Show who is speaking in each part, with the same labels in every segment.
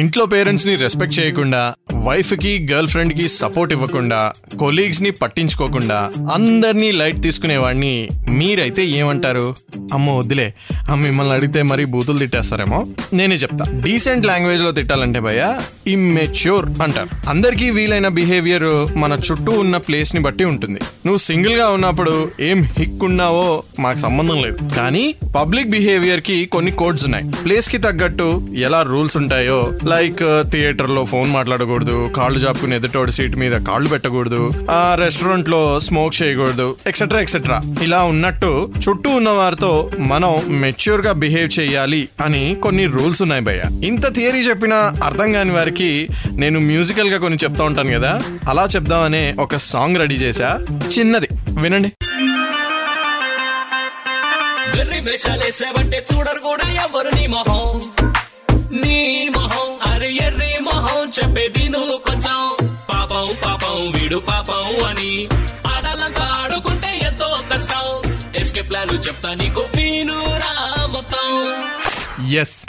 Speaker 1: ఇంట్లో పేరెంట్స్ని రెస్పెక్ట్ చేయకుండా వైఫ్కి గర్ల్ ఫ్రెండ్కి సపోర్ట్ ఇవ్వకుండా కొలీగ్స్ని పట్టించుకోకుండా అందరినీ లైట్ తీసుకునేవాడిని మీరైతే ఏమంటారు? అమ్మో వద్దులే. మిమ్మల్ని అడిగితే మరి బూతులు తిట్టేస్తారేమో? నేనే చెప్తా. డీసెంట్ లాంగ్వేజ్లో తిట్టాలంటే భయ ఇమ్మెచ్యూర్ అంటారు. అందరికీ వీలైన బిహేవియర్ మన చుట్టూ ఉన్న ప్లేస్ని బట్టి ఉంటుంది. నువ్వు సింగిల్గా ఉన్నప్పుడు ఏం హిక్ ఉన్నావో మాకు సంబంధం లేదు. కానీ పబ్లిక్ బిహేవియర్కి కొన్ని కోడ్స్ ఉన్నాయి. ప్లేస్కి తగ్గట్టు ఎలా రూల్స్ ఉంటాయో లైక్ థియేటర్లో ఫోన్ మాట్లాడకూడదు కాళ్ళు జాపుకుని ఎదుటోడి సీట్ మీద కాళ్ళు పెట్టకూడదు ఆ రెస్టారెంట్లో స్మోక్ చేయకూడదు ఎక్సెట్రా ఎక్సెట్రా ఇలా ఉన్నట్టు చుట్టూ ఉన్న వారితో మనం మెచ్యూర్గా బిహేవ్ చేయాలి అని కొన్ని రూల్స్ ఉన్నాయి భయ్య. ఇంత థియరీ చెప్పినా అర్థం కాని వారికి నేను మ్యూజికల్గా కొన్ని చెప్తా ఉంటాను కదా. అలా చెప్దామనే ఒక సాంగ్ రెడీ చేశా. చిన్నది. వినండి.
Speaker 2: వెర్రి వేషాలేసావంటే చూడరు కూడా ఎవరు నీ మొహం. వీడు పాపం అని. ఆడాలంతా ఆడుకుంటే ఎంతో కష్టం. ఎస్కే ప్లాన్ చెప్తా నీకు పీనురా మొత్తం.
Speaker 1: ఎస్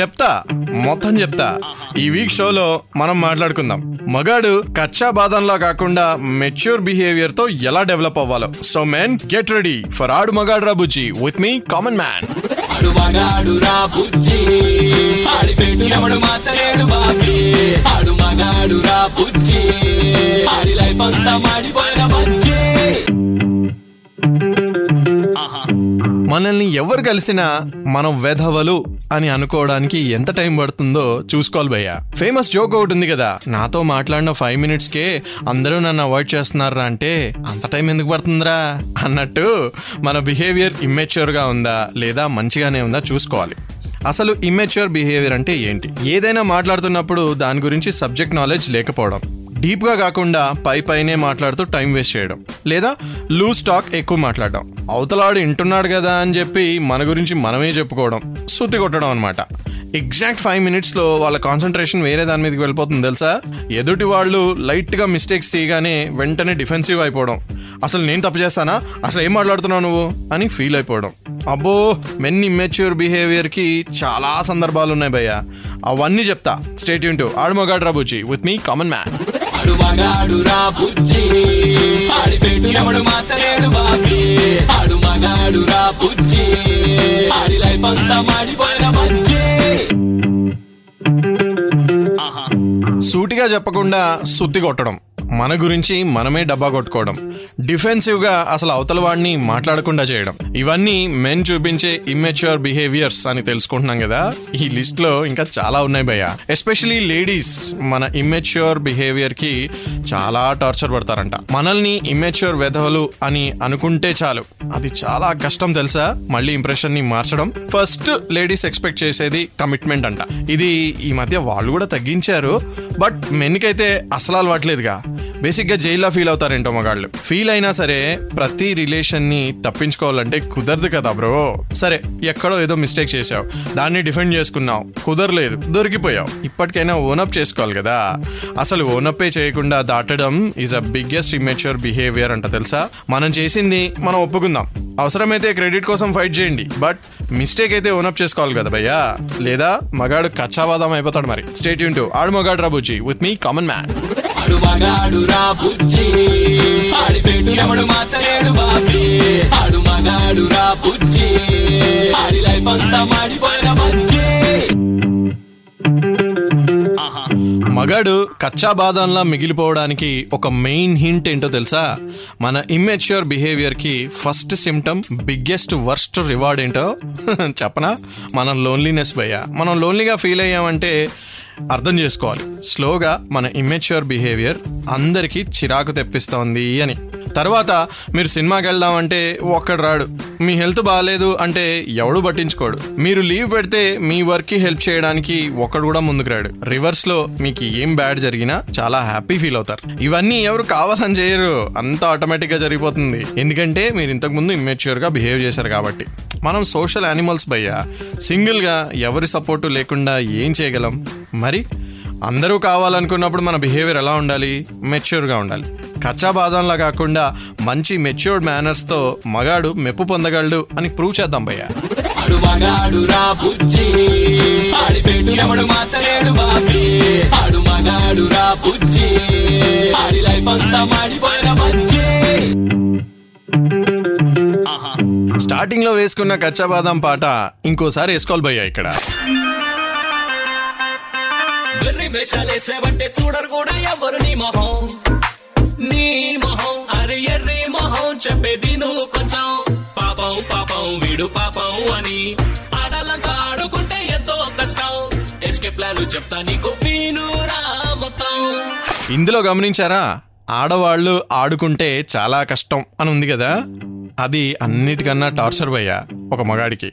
Speaker 1: చెప్తా మొత్తం చెప్తా. ఈ వీక్ షోలో మనం మాట్లాడుకుందాం. మగాడు కచ్చా బాదంలా కాకుండా మెచ్యూర్ బిహేవియర్తో ఎలా డెవలప్ అవ్వాలో. So men get ready for ఆడు మగాడు రాబుజీ విత్ మీ కామన్ మ్యాన్
Speaker 2: ఆడు మగాడు రా బుజ్జి. ఆడి పెట్టు ఎవడు మార్చలేడు బాబీ. ఆడు మగాడు రా బుజ్జి. ఆడి లైఫ్ అంతా మాడిపోయిన
Speaker 1: మనల్ని ఎవరు కలిసినా మనం వెధవలు అని అనుకోవడానికి ఎంత టైం పడుతుందో చూసుకోవాలి భయ్య. ఫేమస్ జోక్ ఒకటి ఉంది కదా నాతో మాట్లాడిన ఫైవ్ మినిట్స్ కే అందరూ నన్ను అవాయిడ్ చేస్తున్నారా అంటే అంత టైం ఎందుకు పడుతుందిరా? అన్నట్టు మన బిహేవియర్ ఇమ్మెచ్యూర్గా ఉందా లేదా మంచిగానే ఉందా చూసుకోవాలి. అసలు ఇమ్మెచ్యూర్ బిహేవియర్ అంటే ఏంటి? ఏదైనా మాట్లాడుతున్నప్పుడు దాని గురించి సబ్జెక్ట్ నాలెడ్జ్ లేకపోవడం. డీప్గా కాకుండా పై పైనే మాట్లాడుతూ టైం వేస్ట్ చేయడం. లేదా లూజ్ టాక్ ఎక్కువ మాట్లాడడం. అవతలాడు వింటున్నాడు కదా అని చెప్పి మన గురించి మనమే చెప్పుకోవడం. సుత్తి కొట్టడం అనమాట ఎగ్జాక్ట్ ఫైవ్ మినిట్స్లో వాళ్ళ కాన్సన్ట్రేషన్ వేరే దాని మీదకి వెళ్ళిపోతుంది తెలుసా? ఎదుటి వాళ్ళు లైట్గా మిస్టేక్స్ తీయగానే వెంటనే డిఫెన్సివ్ అయిపోవడం. అసలు నేను తప్పు చేస్తానా? అసలు ఏం మాట్లాడుతున్నావు నువ్వు? అని ఫీల్ అయిపోవడం. అబ్బో మెన్ ఇమ్మెచ్యూర్ బిహేవియర్కి చాలా సందర్భాలు ఉన్నాయి భయ్య. అవన్నీ చెప్తా. స్టేట్ యూన్ టు. ఆడుమగాడు రాబుజీ విత్ మీ కామన్ మ్యాన్.
Speaker 2: వాడు మగాడు రా బుజ్జి. ఆడి పెట్టు ఎవడు మార్చలేడు బాబీ. ఆడు మగాడు రా బుజ్జి. ఆడి లైఫ్ అంతా మాడిపోయిన బజ్జి.
Speaker 1: సూటిగా చెప్పకుండా సుత్తి కొట్టడం. మన గురించి మనమే డబ్బా కొట్టుకోవడం డిఫెన్సివ్గా అసలు అవతల వాడిని మాట్లాడకుండా చేయడం. ఇవన్నీ మెన్ చూపించే ఇమ్మెచ్యూర్ బిహేవియర్స్ అని తెలుసుకుంటున్నాం కదా. ఈ లిస్ట్లో ఇంకా చాలా ఉన్నాయి భయ్య. ఎస్పెషలీ లేడీస్ మన ఇమ్మెచ్యూర్ బిహేవియర్కి చాలా టార్చర్ పడతారంట. మనల్ని ఇమ్మెచ్యూర్ వెధవలు అని అనుకుంటే చాలు. అది చాలా కష్టం తెలుసా? మళ్ళీ ఇంప్రెషన్ని మార్చడం. ఫస్ట్ లేడీస్ ఎక్స్పెక్ట్ చేసేది కమిట్మెంట్ అంట. ఇది ఈ మధ్య వాళ్ళు కూడా తగ్గించారు. బట్ మెన్కైతే అసలు అలవాట్లేదుగా బేసిక్గా జైల్లో ఫీల్ అవుతారేంటో మగాళ్ళు. ఫీల్ అయినా సరే ప్రతి రిలేషన్ని తప్పించుకోవాలంటే కుదరదు కదా బ్రో సరే ఎక్కడో ఏదో మిస్టేక్ చేసావు దాన్ని డిఫెండ్ చేసుకున్నావు. కుదరలేదు. దొరికిపోయావు. ఇప్పటికైనా ఓనప్ చేసుకోవాలి కదా. అసలు ఓనప్పే చేయకుండా దాటడం is a biggest immature behaviour అంట తెలుసా? మనం చేసింది మనం ఒప్పుకుందాం. అవసరమైతే క్రెడిట్ కోసం ఫైట్ చేయండి. బట్ మిస్టేక్ అయితే ఓనప్ చేసుకోవాలి కదా భయ్యా. లేదా మగాడు కచ్చావాదం అయిపోతాడు మరి. స్టేట్ యూన్ టు ఆడు మగాడు రాబుజీ విత్ మీ కామన్ మ్యాన్
Speaker 2: ఆడు మగాడు రా బుజ్జి. ఆడి పెట్టినప్పుడు ఎవడు మార్చలేడు బాబీ. ఆడు మగాడు రా బుజ్జి. ఆడి లైఫ్ అంతా మాడిపోయిన బుజ్జి.
Speaker 1: మగాడు కచ్చా బాదంలా మిగిలిపోవడానికి ఒక మెయిన్ హింట్ ఏంటో తెలుసా? మన immature బిహేవియర్కి first symptom biggest worst reward ఏంటో? చెప్పనా? మనం లోన్లీనెస్ భయ్యా. మనం లోన్లీగా ఫీల్ అయ్యామంటే అర్థం చేసుకోవాలి. స్లోగా మన ఇమ్మెచ్యూర్ బిహేవియర్ అందరికీ చిరాకు తెప్పిస్తోంది అని. తర్వాత మీరు సినిమాకి వెళ్దామంటే ఒక్కడు రాడు. మీ హెల్త్ బాగాలేదు అంటే ఎవడు పట్టించుకోడు. మీరు లీవ్ పెడితే మీ వర్క్కి హెల్ప్ చేయడానికి ఒక్కడు కూడా ముందుకు రాడు. రివర్స్లో మీకు ఏం బ్యాడ్ జరిగినా చాలా హ్యాపీ ఫీల్ అవుతారు. ఇవన్నీ ఎవరు కావాలని చేయరు. అంత ఆటోమేటిక్గా జరిగిపోతుంది. ఎందుకంటే మీరు ఇంతకు ముందు బిహేవ్ చేశారు కాబట్టి. మనం సోషల్ యానిమల్స్ భయ్యా. సింగిల్గా ఎవరి సపోర్టు లేకుండా ఏం చేయగలం? మరి? అందరూ కావాలనుకున్నప్పుడు మన బిహేవియర్ ఎలా ఉండాలి? మెచ్యూర్గా ఉండాలి. కచ్చా బాదంలా కాకుండా మంచి మెచ్యూర్డ్ మేనర్స్తో మగాడు మెప్పు పొందగలడు అని ప్రూవ్ చేద్దాం భయ్య.
Speaker 2: మగాడు రా బుజ్జి. ఆడి
Speaker 1: స్టార్టింగ్లో వేసుకున్న కచ్చా బాదం పాట ఇంకోసారి వేసుకోవాలి భయ్యా ఇక్కడ.
Speaker 2: వేషాలేసావంటే చూడరు కూడా ఎవరు నీ మొహం? నీ మొహం అరే ఎర్రి మొహం చెప్పేది నువ్వు కొంచెం. పాపం పాపం వీడు పాపం అని. ఆడాలంతా ఆడుకుంటే ఎంతో కష్టం. ఎస్కేప్ ప్లాన్ చెప్తా నీకు పీనురా మొత్తం.
Speaker 1: ఇందులో గమనించారా? ఆడవాళ్ళు ఆడుకుంటే చాలా కష్టం అని ఉంది కదా? అది అన్నిటికన్నా టార్చర్ భయ్యా ఒక మగాడికి.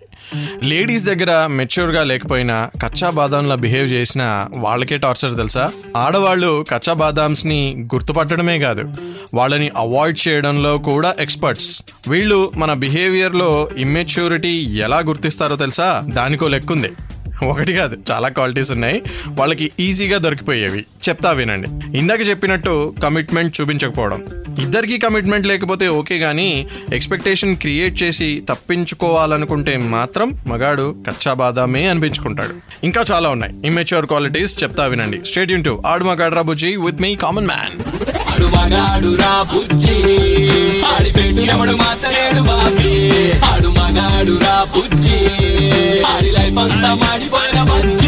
Speaker 1: లేడీస్ దగ్గర మెచ్యూర్గా లేకపోయినా కచ్చా బాదాంలా బిహేవ్ చేసిన వాళ్ళకే టార్చర్ తెలుసా? ఆడవాళ్ళు కచ్చా బాదామ్స్ని గుర్తుపట్టడమే కాదు వాళ్ళని అవాయిడ్ చేయడంలో కూడా ఎక్స్పర్ట్స్. వీళ్ళు మన బిహేవియర్లో ఇమ్మెచ్యూరిటీ ఎలా గుర్తిస్తారో తెలుసా? దానికో లెక్కుంది. ఒకటి కాదు చాలా క్వాలిటీస్ ఉన్నాయి. వాళ్ళకి ఈజీగా దొరికిపోయేవి. చెప్తా వినండి. ఇందాక చెప్పినట్టు కమిట్మెంట్ చూపించకపోవడం. ఇద్దరికి కమిట్మెంట్ లేకపోతే ఓకే కానీ ఎక్స్పెక్టేషన్ క్రియేట్ చేసి తప్పించుకోవాలనుకుంటే మాత్రం మగాడు కచ్చా బాదామే అనిపించుకుంటాడు. ఇంకా చాలా ఉన్నాయి. ఇమ్మెచ్యూర్ క్వాలిటీస్ చెప్తా వినండి. స్టేట్ యూన్ టు ఆడు మగాడ్రా బుజ్జి విత్ మీ కామన్ మ్యాన్
Speaker 2: ఆడు మగాడు రా బుజ్జి. ఆడి మార్చలేడు బాబీ. మగాడు రా బుజ్జి. ఆడి లైఫ్ అంతా మాడిపోయిన బుజ్జి.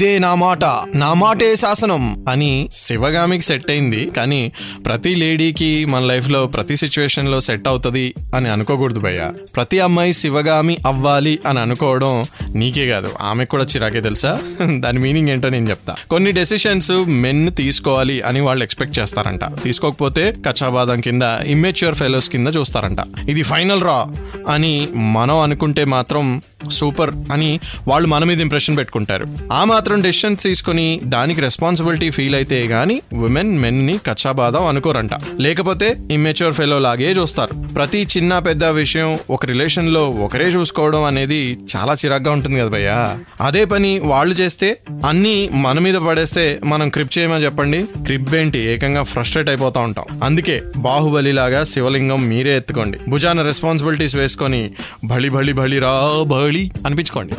Speaker 1: ఇదే నా మాట. నా మాటే శాసనం అని శివగామికి సెట్ అయింది. కానీ ప్రతి లేడీకి మన లైఫ్లో ప్రతి సిచ్యువేషన్లో సెట్ అవుతుంది అని అనుకోకూడదు భయ్య. ప్రతి అమ్మాయి శివగామి అవ్వాలి అని అనుకోవడం నీకే కాదు. ఆమెకు కూడా చిరాకే తెలుసా? దాని మీనింగ్ ఏంటో నేను చెప్తా. కొన్ని డెసిషన్స్ మెన్ తీసుకోవాలి అని వాళ్ళు ఎక్స్పెక్ట్ చేస్తారంట. తీసుకోకపోతే కచ్చాబాదం కింద ఇమ్మెచ్యూర్ ఫెలోస్ కింద చూస్తారంట. ఇది ఫైనల్ రా అని మనం అనుకుంటే మాత్రం సూపర్ అని వాళ్ళు మన మీద ఇంప్రెషన్ పెట్టుకుంటారు. ఆ మాత్రం డెసిషన్ తీసుకొని దానికి రెస్పాన్సిబిలిటీ ఫీల్ అయితే గానీ ఉమెన్ మెన్ని కచ్చాబాదం అనుకోరంట. లేకపోతే ఇమ్మెచ్యూర్ ఫెలో లాగే చూస్తారు. ప్రతి చిన్న పెద్ద విషయం ఒక రిలేషన్లో ఒకరే చూసుకోవడం అనేది చాలా చిరాగ్గా ఉంటుంది కదా భయ్యా. అదే పని వాళ్ళు చేస్తే అన్ని మన మీద పడేస్తే మనం క్రిప్ చేయమని చెప్పండి. క్రిప్ ఏంటి? ఏకంగా ఫ్రస్ట్రేట్ అయిపోతా ఉంటాం. అందుకే బాహుబలి లాగా శివలింగం మీరే ఎత్తుకోండి. భుజాన రెస్పాన్సిబిలిటీస్ వేసుకొని బలి బలి బలి రా బలి అనిపించుకోండి.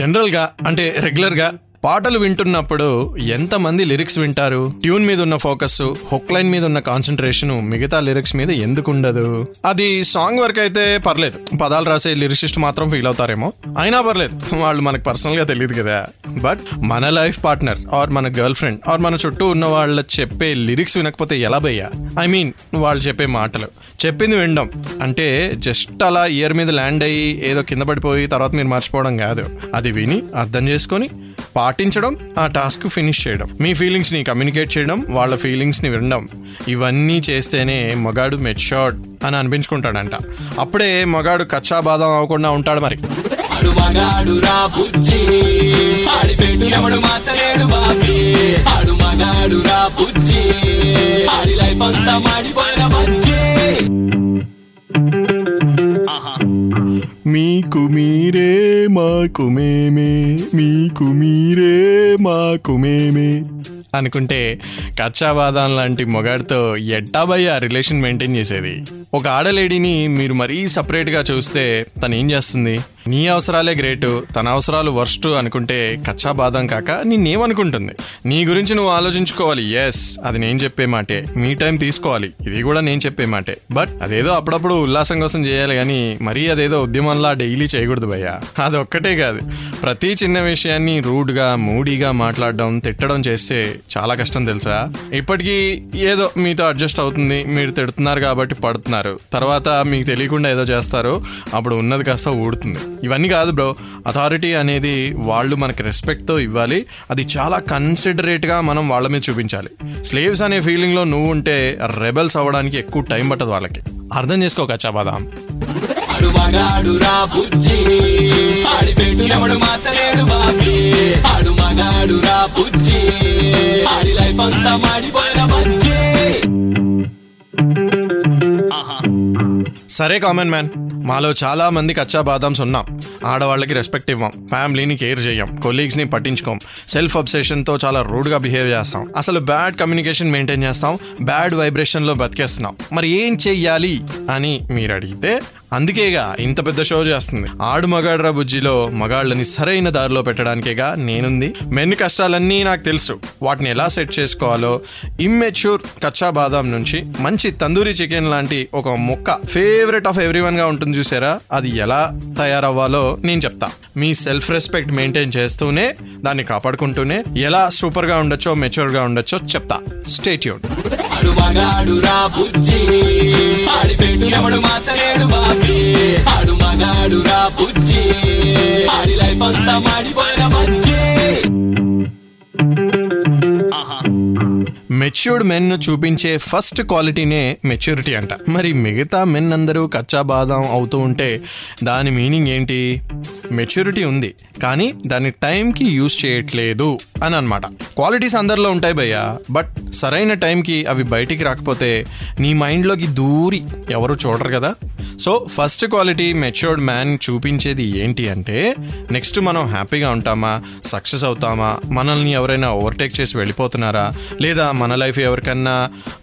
Speaker 1: జనరల్గా అంటే రెగ్యులర్గా పాటలు వింటున్నప్పుడు ఎంతమంది లిరిక్స్ వింటారు? ట్యూన్ మీద ఉన్న ఫోకస్ హుక్ లైన్ మీద ఉన్న కాన్సన్ట్రేషన్ మిగతా లిరిక్స్ మీద ఎందుకు ఉండదు అది సాంగ్ వరకు అయితే పర్లేదు. పదాలు రాసే లిరిసిస్ట్ మాత్రం ఫీల్ అవుతారేమో. అయినా పర్లేదు. వాళ్ళు మనకు పర్సనల్గా తెలియదు కదా. బట్ మన లైఫ్ పార్ట్నర్ ఆర్ మన గర్ల్ ఫ్రెండ్ ఆర్ మన చుట్టూ ఉన్న వాళ్ళ చెప్పే లిరిక్స్ వినకపోతే ఎలా భయ్యా? ఐ మీన్ వాళ్ళు చెప్పే మాటలు. చెప్పింది వినడం. అంటే జస్ట్ అలా ఇయర్ మీద ల్యాండ్ అయ్యి ఏదో కింద పడిపోయి తర్వాత మీరు మర్చిపోవడం కాదు. అది విని అర్థం చేసుకొని పాటించడం ఆ టాస్క్ ఫినిష్ చేయడం. మీ ఫీలింగ్స్ని కమ్యూనికేట్ చేయడం వాళ్ళ ఫీలింగ్స్ని వినడం. ఇవన్నీ చేస్తేనే మగాడు మెచ్యూర్డ్ అని అనిపించుకుంటాడంట. అప్పుడే మగాడు కచ్చా బాదం అవ్వకుండా ఉంటాడు మరి.
Speaker 2: ఆడు మగాడు రా బుజ్జి.
Speaker 1: మీకు మీరే మాకు మేమే. మీకు మీరే మాకు మేమే. అనుకుంటే కచ్చాబాదం లాంటి మొగాడితో ఎట్టాబయ్య రిలేషన్ మెయింటైన్ చేసేది? ఒక ఆడలేడీని మీరు మరీ సపరేట్గా చూస్తే తను ఏం చేస్తుంది? నీ అవసరాలే గ్రేటు తన అవసరాలు వర్స్ట్ అనుకుంటే కచ్చా బాదం కాక నిన్నేమనుకుంటుంది? నీ గురించి నువ్వు ఆలోచించుకోవాలి ఎస్ అది నేను చెప్పే మాటే. మీ టైం తీసుకోవాలి ఇది కూడా నేను చెప్పే మాటే. బట్ అదేదో అప్పుడప్పుడు ఉల్లాసం కోసం చేయాలి కానీ మరీ అదేదో ఉద్యమంలా డైలీ చేయకూడదు భయ్యా. అది ఒక్కటే కాదు. ప్రతి చిన్న విషయాన్ని రూడ్గా మూడీగా మాట్లాడడం తిట్టడం చేస్తే చాలా కష్టం తెలుసా? ఇప్పటికీ ఏదో మీతో అడ్జస్ట్ అవుతుంది మీరు తిడుతున్నారు కాబట్టి పడుతున్నారు. తర్వాత మీకు తెలియకుండా ఏదో చేస్తారు అప్పుడు ఉన్నది కాస్త ఊడుతుంది. ఇవన్నీ కాదు బ్రో. అథారిటీ అనేది వాళ్ళు మనకి రెస్పెక్ట్తో ఇవ్వాలి. అది చాలా కన్సిడరేట్గా మనం వాళ్ళ మీద చూపించాలి. స్లేవ్స్ అనే ఫీలింగ్లో నువ్వు ఉంటే రెబెల్స్ అవ్వడానికి ఎక్కువ టైం పట్టదు వాళ్ళకి. అర్థం చేసుకోక చబాదాం
Speaker 2: ఆడి లైఫ్ అంతా మాడిపోయిన ఆహా.
Speaker 1: సరే కామన్ మ్యాన్. మాలో చాలా మంది కచ్చా బాదామ్స్ ఉన్నాం. ఆడవాళ్ళకి రెస్పెక్ట్ ఇవ్వం. ఫ్యామిలీని కేర్ చేయం. కొలీగ్స్ని పట్టించుకోం. సెల్ఫ్ అబ్సెషన్తో చాలా రూడ్గా బిహేవ్ చేస్తాం. అసలు బ్యాడ్ కమ్యూనికేషన్ మెయింటైన్ చేస్తాం. బ్యాడ్ వైబ్రేషన్లో బతికేస్తున్నాం. మరి ఏం చెయ్యాలి అని మీరు అడిగితే అందుకేగా ఇంత పెద్ద షో చేస్తుంది. ఆడు మగాడ్రా బుజ్జిలో మగాళ్ళని సరైన దారిలో పెట్టడానికేగా నేనుంది. మెన్ కష్టాలన్నీ నాకు తెలుసు. వాటిని ఎలా సెట్ చేసుకోవాలో. ఇమ్మెచ్యూర్ కచ్చా బాదాం నుంచి మంచి తందూరి చికెన్ లాంటి ఒక మొక్క ఫేవరెట్ ఆఫ్ ఎవ్రీ గా ఉంటుంది చూసారా? అది ఎలా తయారవ్వాలో నేను చెప్తా. మీ సెల్ఫ్ రెస్పెక్ట్ మెయింటైన్ చేస్తూనే దాన్ని కాపాడుకుంటూనే ఎలా సూపర్గా ఉండొచ్చో మెచ్యూర్గా ఉండొచ్చో చెప్తా. స్టేట్యూన్
Speaker 2: ఆడు బుజ్జి. ఆడి మార్చలేడు బాబీ. ఆడు బుజ్జి. ఆడి లైఫ్ అంతా మాడిపోయిన బజ్జి.
Speaker 1: మెచ్యూర్డ్ మెన్ చూపించే ఫస్ట్ క్వాలిటీనే మెచ్యూరిటీ అంట. మరి మిగతా మెన్ అందరూ కచ్చా బాదం అవుతూ ఉంటే దాని మీనింగ్ ఏంటి? మెచ్యూరిటీ ఉంది కానీ దాన్ని టైంకి యూజ్ చేయట్లేదు అని అనమాట క్వాలిటీస్ అందరిలో ఉంటాయి భయ్య బట్ సరైన టైంకి అవి బయటికి రాకపోతే నీ మైండ్లోకి దూరి ఎవరు చూడరు కదా. So first quality matured man చూపించేది ఏంటి అంటే నెక్స్ట్ మనం హ్యాపీగా ఉంటామా సక్సెస్ అవుతామా మనల్ని ఎవరైనా ఓవర్టేక్ చేసి వెళ్ళిపోతున్నారా లేదా మన లైఫ్ ఎవరికన్నా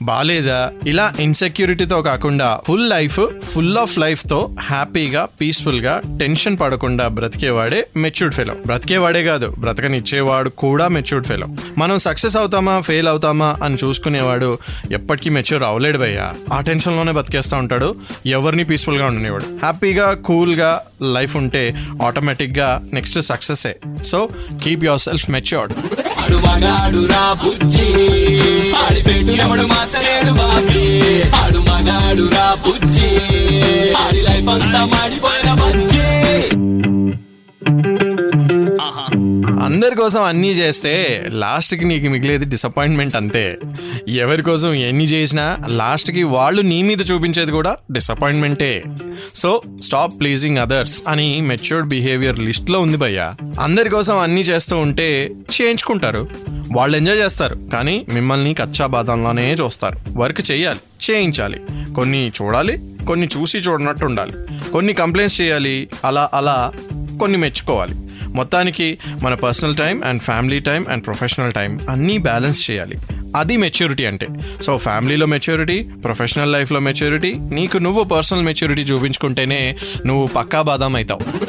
Speaker 1: బాగాలేదా ఇలా ఇన్సెక్యూరిటీతో కాకుండా ఫుల్ లైఫ్ ఫుల్ ఆఫ్ లైఫ్తో హ్యాపీగా పీస్ఫుల్గా టెన్షన్ పడకుండా బ్రతికేవాడే మెచ్యూర్డ్ ఫెలో బ్రతికేవాడే కాదు బ్రతకనిచ్చేవాడు కూడా మెచ్యూర్డ్ ఫెలో మనం సక్సెస్ అవుతామా ఫెయిల్ అవుతామా అని చూసుకునేవాడు ఎప్పటికీ మెచ్యూర్ అవ్వలేడు భయ్య. ఆ టెన్షన్లోనే బతికేస్తూ ఉంటాడు ఎవరిని పీస్ఫుల్గా ఉండేవాడు హ్యాపీగా కూల్గా లైఫ్ ఉంటే ఆటోమేటిక్గా నెక్స్ట్ సక్సెసే so keep yourself matured
Speaker 2: ఆడు రా బుజ్జి. ఆడి పెట్టు ఎవడు మార్చలేడు బాబీ. ఆడు మగాడురా బుజ్జి. ఆడి లైఫ్ అంతా మాడిపోయిన బజ్జి.
Speaker 1: అందరి కోసం అన్నీ చేస్తే లాస్ట్కి నీకు మిగిలేది డిసప్పాయింట్మెంట్ అంతే. ఎవరి కోసం ఎన్ని చేసినా లాస్ట్కి వాళ్ళు నీ మీద చూపించేది కూడా డిసప్పాయింట్మెంటే సో స్టాప్ ప్లీజింగ్ అదర్స్ అని మెచ్యూర్డ్ బిహేవియర్ లిస్ట్లో ఉంది భయ్య. అందరి కోసం అన్నీ చేస్తూ ఉంటే చేయించుకుంటారు. వాళ్ళు ఎంజాయ్ చేస్తారు కానీ మిమ్మల్ని కచ్చా బాదంలోనే చూస్తారు. వర్క్ చేయాలి చేయించాలి. కొన్ని చూడాలి కొన్ని చూసి చూడనట్టు ఉండాలి. కొన్ని కంప్లైంట్స్ చేయాలి అలా అలా కొన్ని మెచ్చుకోవాలి. మొత్తానికి మన personal time and family time and professional time అన్నీ బ్యాలెన్స్ చేయాలి. అది మెచ్యూరిటీ అంటే. సో ఫ్యామిలీలో మెచ్యూరిటీ ప్రొఫెషనల్ లైఫ్లో మెచ్యూరిటీ నీకు నువ్వు పర్సనల్ మెచ్యూరిటీ చూపించుకుంటేనే నువ్వు పక్కా బాదాం అవుతావు.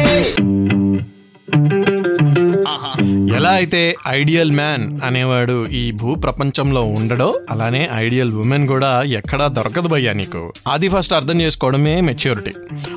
Speaker 1: ఎలా అయితే ఐడియల్ మ్యాన్ అనేవాడు ఈ భూ ప్రపంచంలో ఉండడో అలానే ఐడియల్ ఉమెన్ కూడా ఎక్కడా దొరకదు భయ్యా నీకు. అది ఫస్ట్ అర్థం చేసుకోవడమే మెచ్యూరిటీ.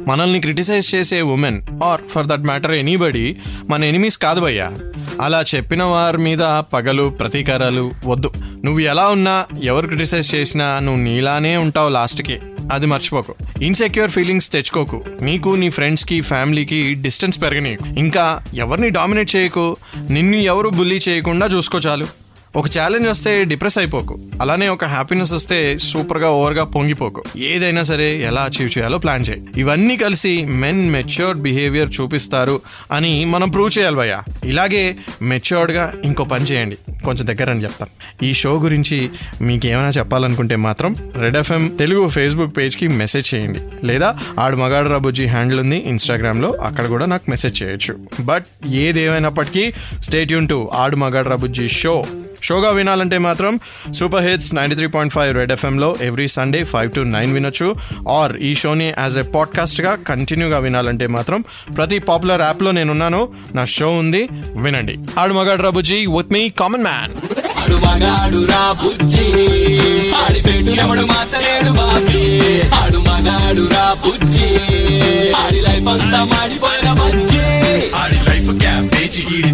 Speaker 1: మనల్ని క్రిటిసైజ్ చేసే women or for that matter anybody మన ఎనిమీస్ కాదు భయ్యా. అలా చెప్పిన వారి మీద పగలు ప్రతీకారాలు వద్దు. నువ్వు ఎలా ఉన్నా ఎవరు క్రిటిసైజ్ చేసినా నువ్వు నీలానే ఉంటావు లాస్ట్కి. అది మర్చిపోకు. ఇన్సెక్యూర్ ఫీలింగ్స్ తెచ్చుకోకు. నీకు నీ ఫ్రెండ్స్కి ఫ్యామిలీకి డిస్టెన్స్ పెరగనీయకు. ఇంకా ఎవరిని డామినేట్ చేయకు? నిన్ను ఎవరు బుల్లీ చేయకుండా చూసుకో చాలు. ఒక ఛాలెంజ్ వస్తే డిప్రెస్ అయిపోకు. అలానే ఒక హ్యాపీనెస్ వస్తే సూపర్గా ఓవర్గా పొంగిపోకు. ఏదైనా సరే ఎలా అచీవ్ చేయాలో ప్లాన్ చేయి. ఇవన్నీ కలిసి మెన్ మెచ్యూర్డ్ బిహేవియర్ చూపిస్తారు అని మనం ప్రూవ్ చేయాలి భయ్య. ఇలాగే మెచ్యూర్డ్గా ఇంకో పని చేయండి. కొంచెం దగ్గర అని చెప్తాను ఈ షో గురించి మీకు ఏమైనా చెప్పాలనుకుంటే మాత్రం రెడ్ ఎఫ్ఎం తెలుగు ఫేస్బుక్ పేజ్కి మెసేజ్ చేయండి. లేదా ఆడు మగాడు రాబుజీ హ్యాండిల్ ఉంది ఇన్స్టాగ్రామ్లో అక్కడ కూడా నాకు మెసేజ్ చేయొచ్చు. బట్ ఏదేమైనప్పటికీ స్టేట్ యూన్ టు ఆడు మగాడు రాబుజీ షో షోగా వినాలంటే మాత్రం super hits ninety three point five Red ఎఫ్ఎంలో every Sunday five to nine వినొచ్చు. ఆర్ ఈ షోని యాజ్ ఎ పాడ్కాస్ట్గా కంటిన్యూగా వినాలంటే మాత్రం ప్రతి పాపులర్ యాప్లో నేనున్నాను. నా షో ఉంది. వినండి. ఆడు మగాడు రాబుజీ విత్ మీ కామన్ మ్యాన్
Speaker 2: ఆడు మగాడు రా బుజ్జి ఆడి పెట్టు ఎవడు మార్చలేడు బాబీ. ఆడు మగాడు రా బుజ్జి ఆడి లైఫ్ అంతా మాడిపోయిన బుజ్జి.
Speaker 3: ఆడి లైఫ్ క్యాబేజీ ఈడి